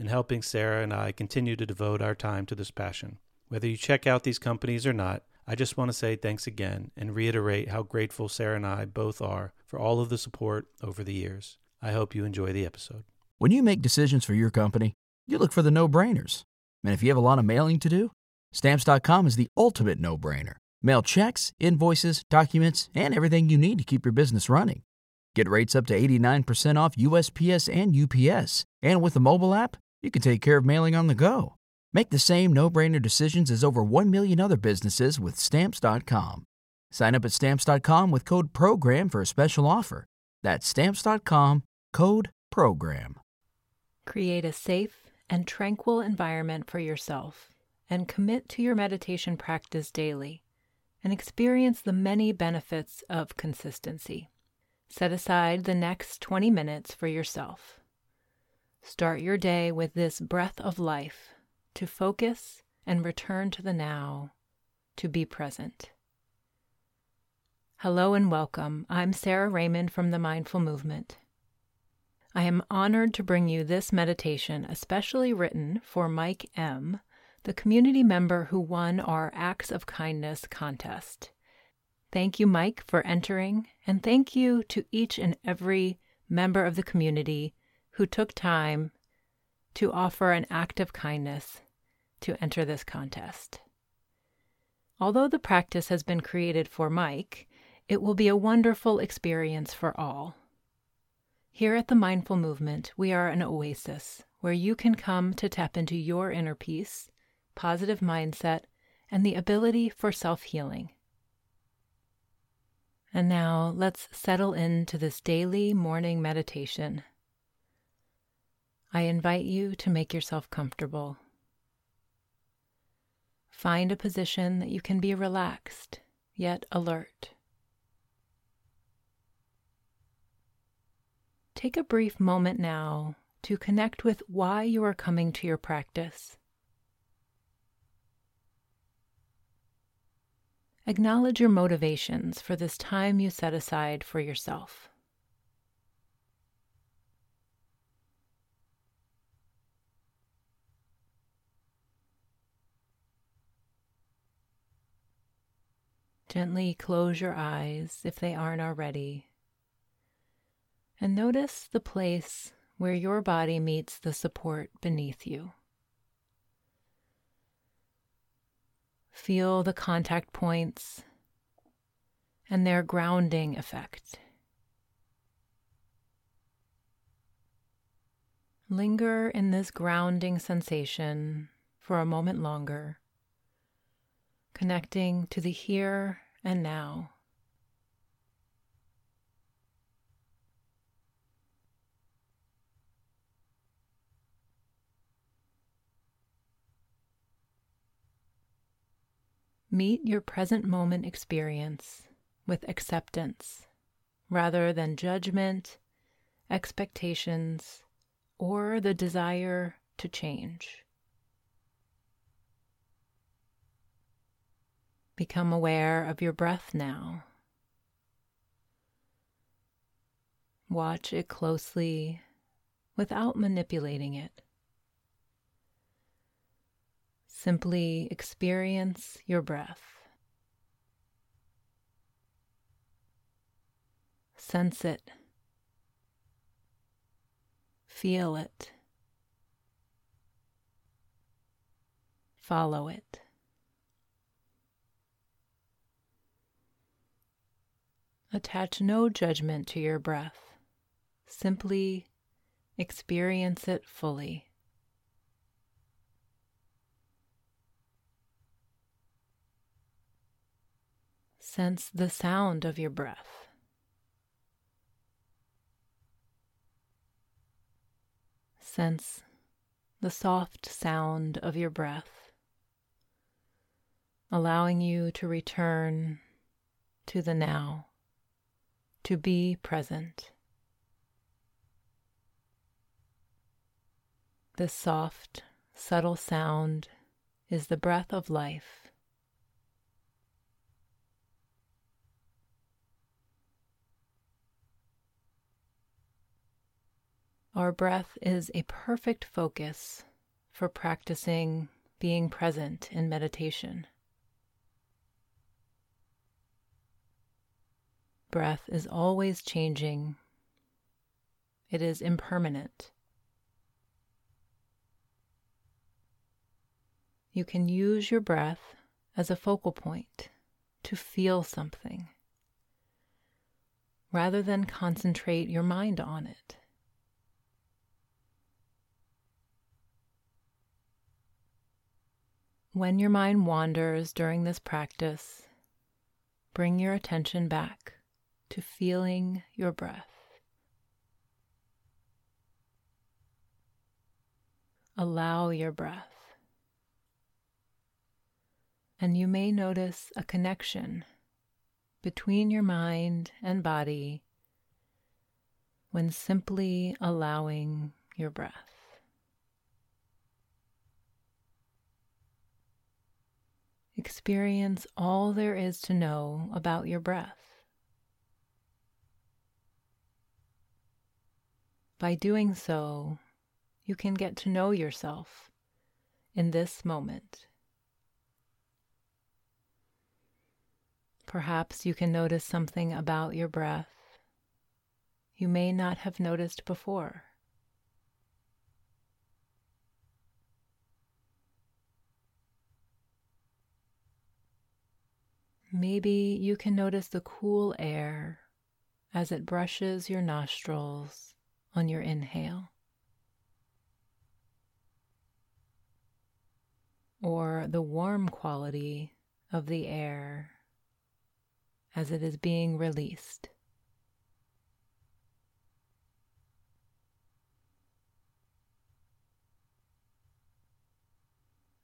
in helping Sara and I continue to devote our time to this passion. Whether you check out these companies or not, I just want to say thanks again and reiterate how grateful Sara and I both are for all of the support over the years. I hope you enjoy the episode. When you make decisions for your company, you look for the no brainers. And if you have a lot of mailing to do, stamps.com is the ultimate no brainer. Mail checks, invoices, documents, and everything you need to keep your business running. Get rates up to 89% off USPS and UPS. And with the mobile app, you can take care of mailing on the go. Make the same no-brainer decisions as over 1 million other businesses with stamps.com. Sign up at stamps.com with code program for a special offer. That's stamps.com, code program. Create a safe and tranquil environment for yourself and commit to your meditation practice daily and experience the many benefits of consistency. Set aside the next 20 minutes for yourself. Start your day with this breath of life to focus and return to the now, to be present. Hello and welcome. I'm Sara Raymond from the Mindful Movement. I am honored to bring you this meditation, especially written for Mike M., the community member who won our Acts of Kindness contest. Thank you, Mike, for entering, and thank you to each and every member of the community who took time to offer an act of kindness to enter this contest. Although the practice has been created for Mike, it will be a wonderful experience for all. Here at the Mindful Movement, we are an oasis where you can come to tap into your inner peace, positive mindset, and the ability for self healing. And now let's settle into this daily morning meditation I invite you to make yourself comfortable. Find a position that you can be relaxed yet alert. Take a brief moment now to connect with why you are coming to your practice. Acknowledge your motivations for this time you set aside for yourself. Gently close your eyes if they aren't already. And notice the place where your body meets the support beneath you. Feel the contact points and their grounding effect. Linger in this grounding sensation for a moment longer connecting to the here and now. Meet your present moment experience with acceptance rather than judgment, expectations, or the desire to change. Become aware of your breath now. Watch it closely without manipulating it. Simply experience your breath. Sense it. Feel it. follow it. Attach no judgment to your breath. Simply experience it fully. Sense the sound of your breath. Sense the soft sound of your breath, allowing you to return to the now, to be present. This soft, subtle sound is the breath of life. Our breath is a perfect focus for practicing being present in meditation. Breath is always changing, it is impermanent. You can use your breath as a focal point to feel something rather than concentrate your mind on it. When your mind wanders during this practice, bring your attention back to feeling your breath. Allow your breath. And you may notice a connection between your mind and body when simply allowing your breath. Experience all there is to know about your breath. By doing so, you can get to know yourself in this moment. Perhaps you can notice something about your breath you may not have noticed before. Maybe you can notice the cool air as it brushes your nostrils on your inhale. Or the warm quality of the air as it is being released.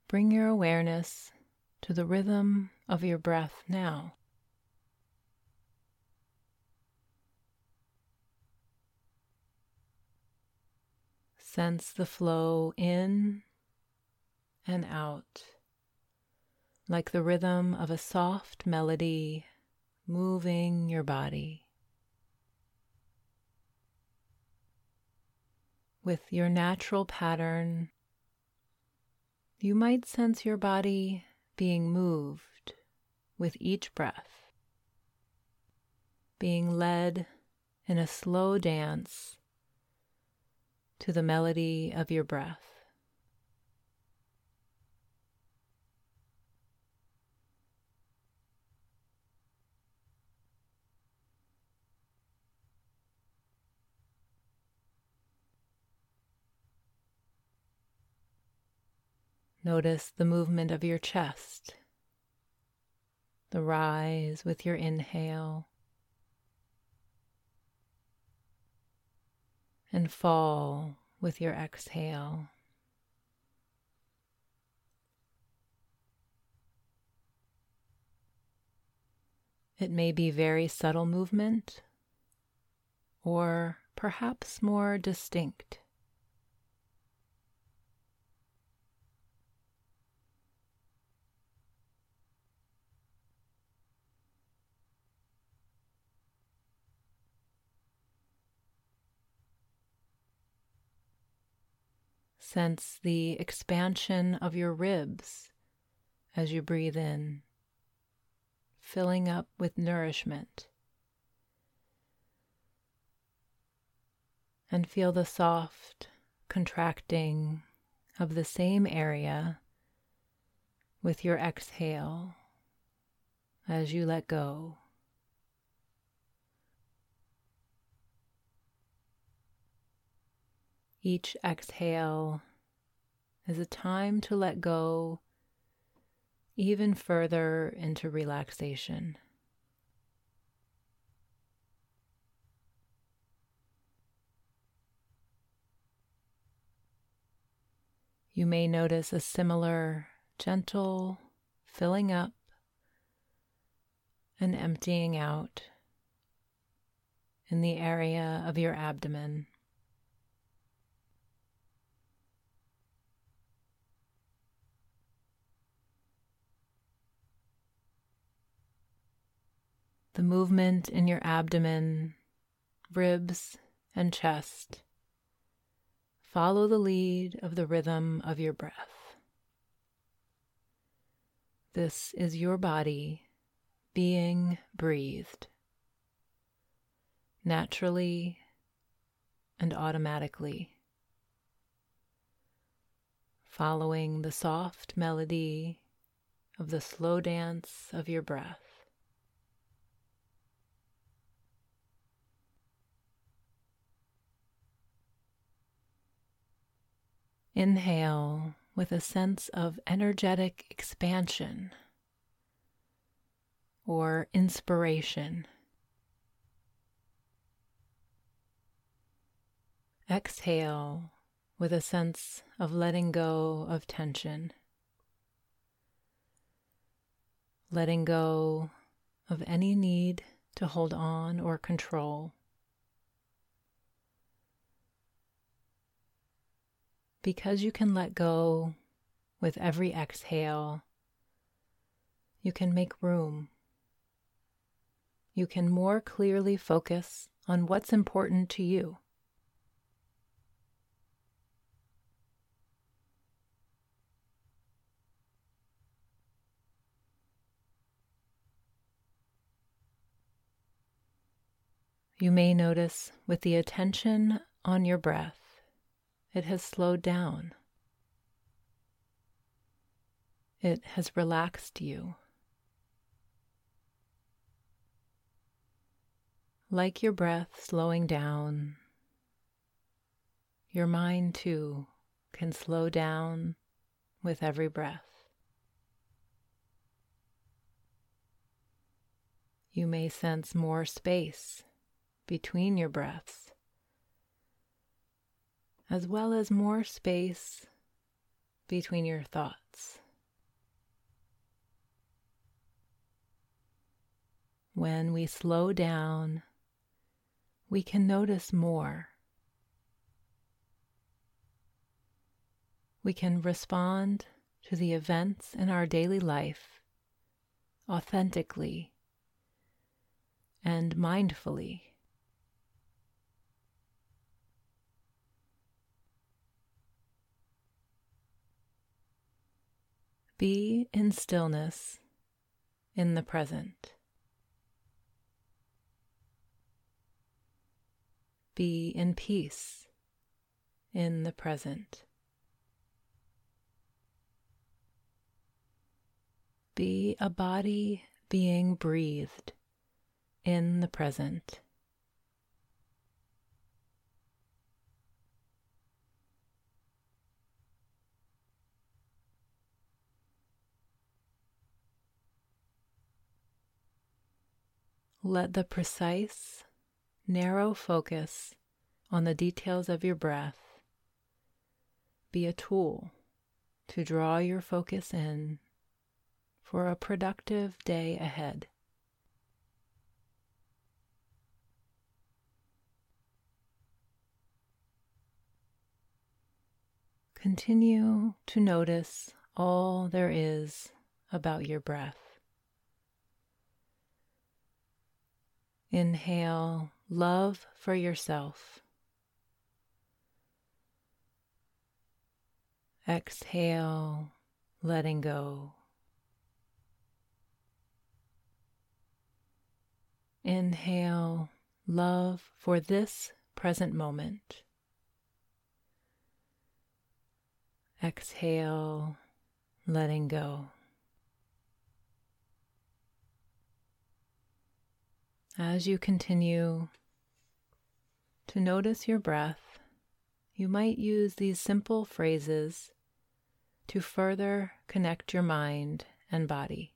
Bring your awareness to the rhythm of your breath now. Sense the flow in and out, like the rhythm of a soft melody moving your body. With your natural pattern, you might sense your body being moved with each breath, being led in a slow dance to the melody of your breath. Notice the movement of your chest, the rise with your inhale, and fall with your exhale. It may be very subtle movement or perhaps more distinct. Sense the expansion of your ribs as you breathe in, filling up with nourishment. And feel the soft contracting of the same area with your exhale as you let go. Each exhale is a time to let go even further into relaxation. You may notice a similar gentle filling up and emptying out in the area of your abdomen. The movement in your abdomen, ribs, and chest follow the lead of the rhythm of your breath. This is your body being breathed naturally and automatically, following the soft melody of the slow dance of your breath. Inhale with a sense of energetic expansion or inspiration. Exhale with a sense of letting go of tension, letting go of any need to hold on or control. Because you can let go with every exhale, you can make room. You can more clearly focus on what's important to you. You may notice with the attention on your breath it has slowed down. It has relaxed you. Like your breath slowing down, your mind too can slow down with every breath. You may sense more space between your breaths as well as more space between your thoughts. When we slow down, we can notice more. We can respond to the events in our daily life authentically and mindfully. Be in stillness in the present. Be in peace in the present. Be a body being breathed in the present. Let the precise, narrow focus on the details of your breath be a tool to draw your focus in for a productive day ahead. Continue to notice all there is about your breath. Inhale love for yourself. Exhale, letting go. Inhale love for this present moment. Exhale, letting go. As you continue to notice your breath, you might use these simple phrases to further connect your mind and body.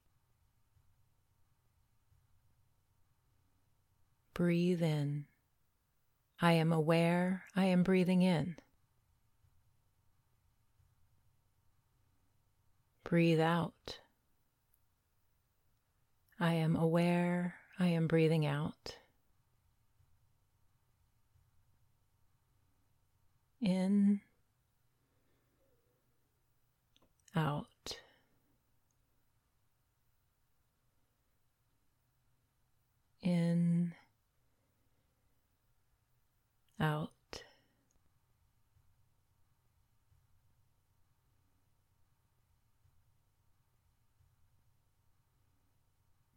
Breathe in. I am aware I am breathing in. Breathe out. I am aware I am breathing out. In, out. In, out.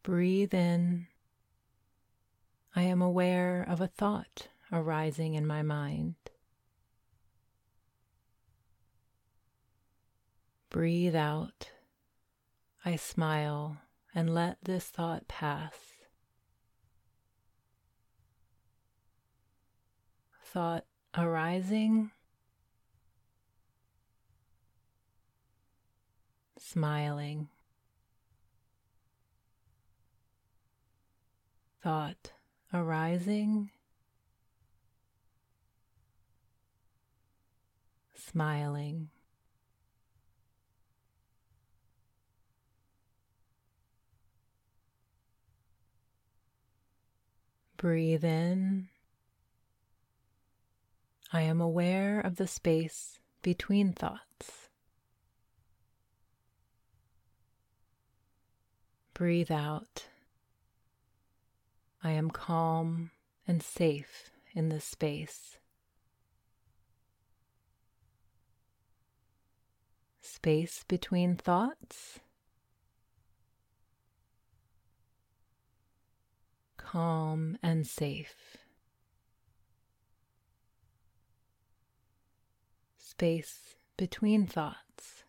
Breathe in. I am aware of a thought arising in my mind. Breathe out. I smile and let this thought pass. Thought arising, smiling. thought arising, smiling. Breathe in. I am aware of the space between thoughts. Breathe out. I am calm and safe in this space. Space between thoughts. Calm and safe. Space between thoughts.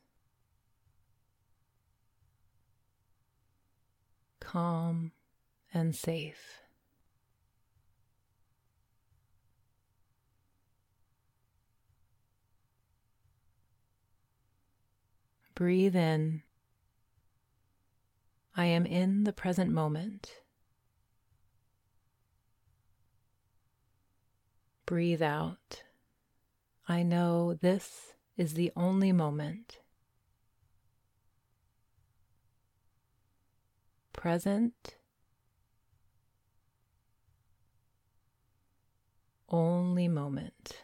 Calm and safe. Breathe in. I am in the present moment. Breathe out. I know this is the only moment. Present. Only moment.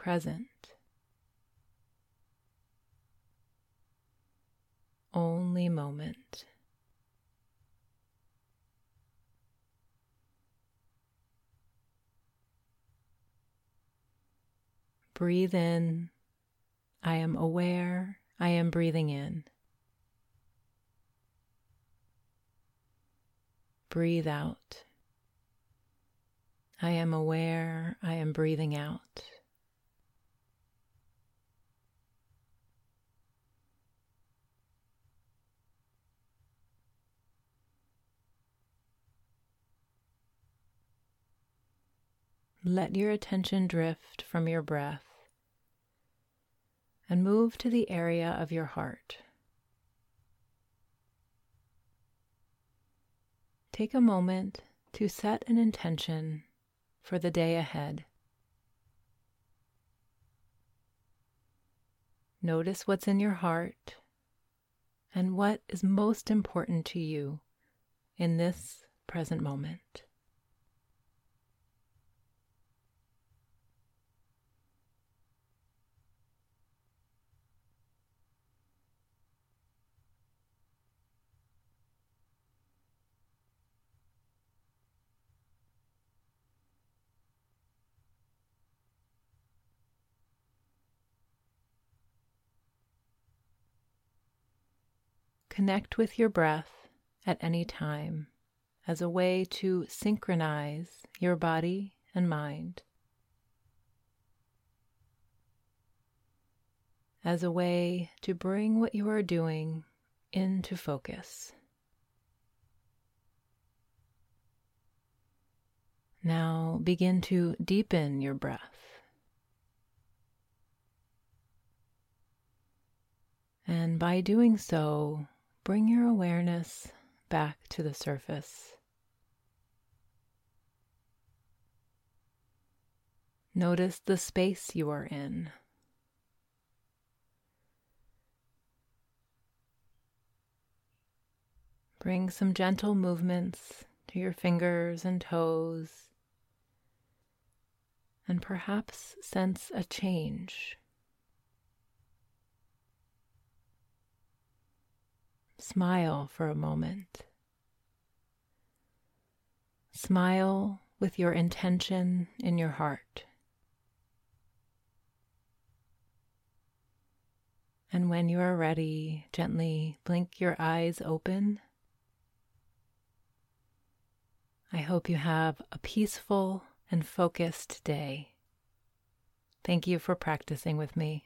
Present. Only moment. Breathe in. I am aware I am breathing in. Breathe out. I am aware I am breathing out. Let your attention drift from your breath and move to the area of your heart. Take a moment to set an intention for the day ahead. Notice what's in your heart and what is most important to you in this present moment. Connect with your breath at any time as a way to synchronize your body and mind, as a way to bring what you are doing into focus. Now begin to deepen your breath. And by doing so, bring your awareness back to the surface. Notice the space you are in. Bring some gentle movements to your fingers and toes, and perhaps sense a change. Smile for a moment. Smile with your intention in your heart. And when you are ready, gently blink your eyes open I hope you have a peaceful and focused day. Thank you for practicing with me.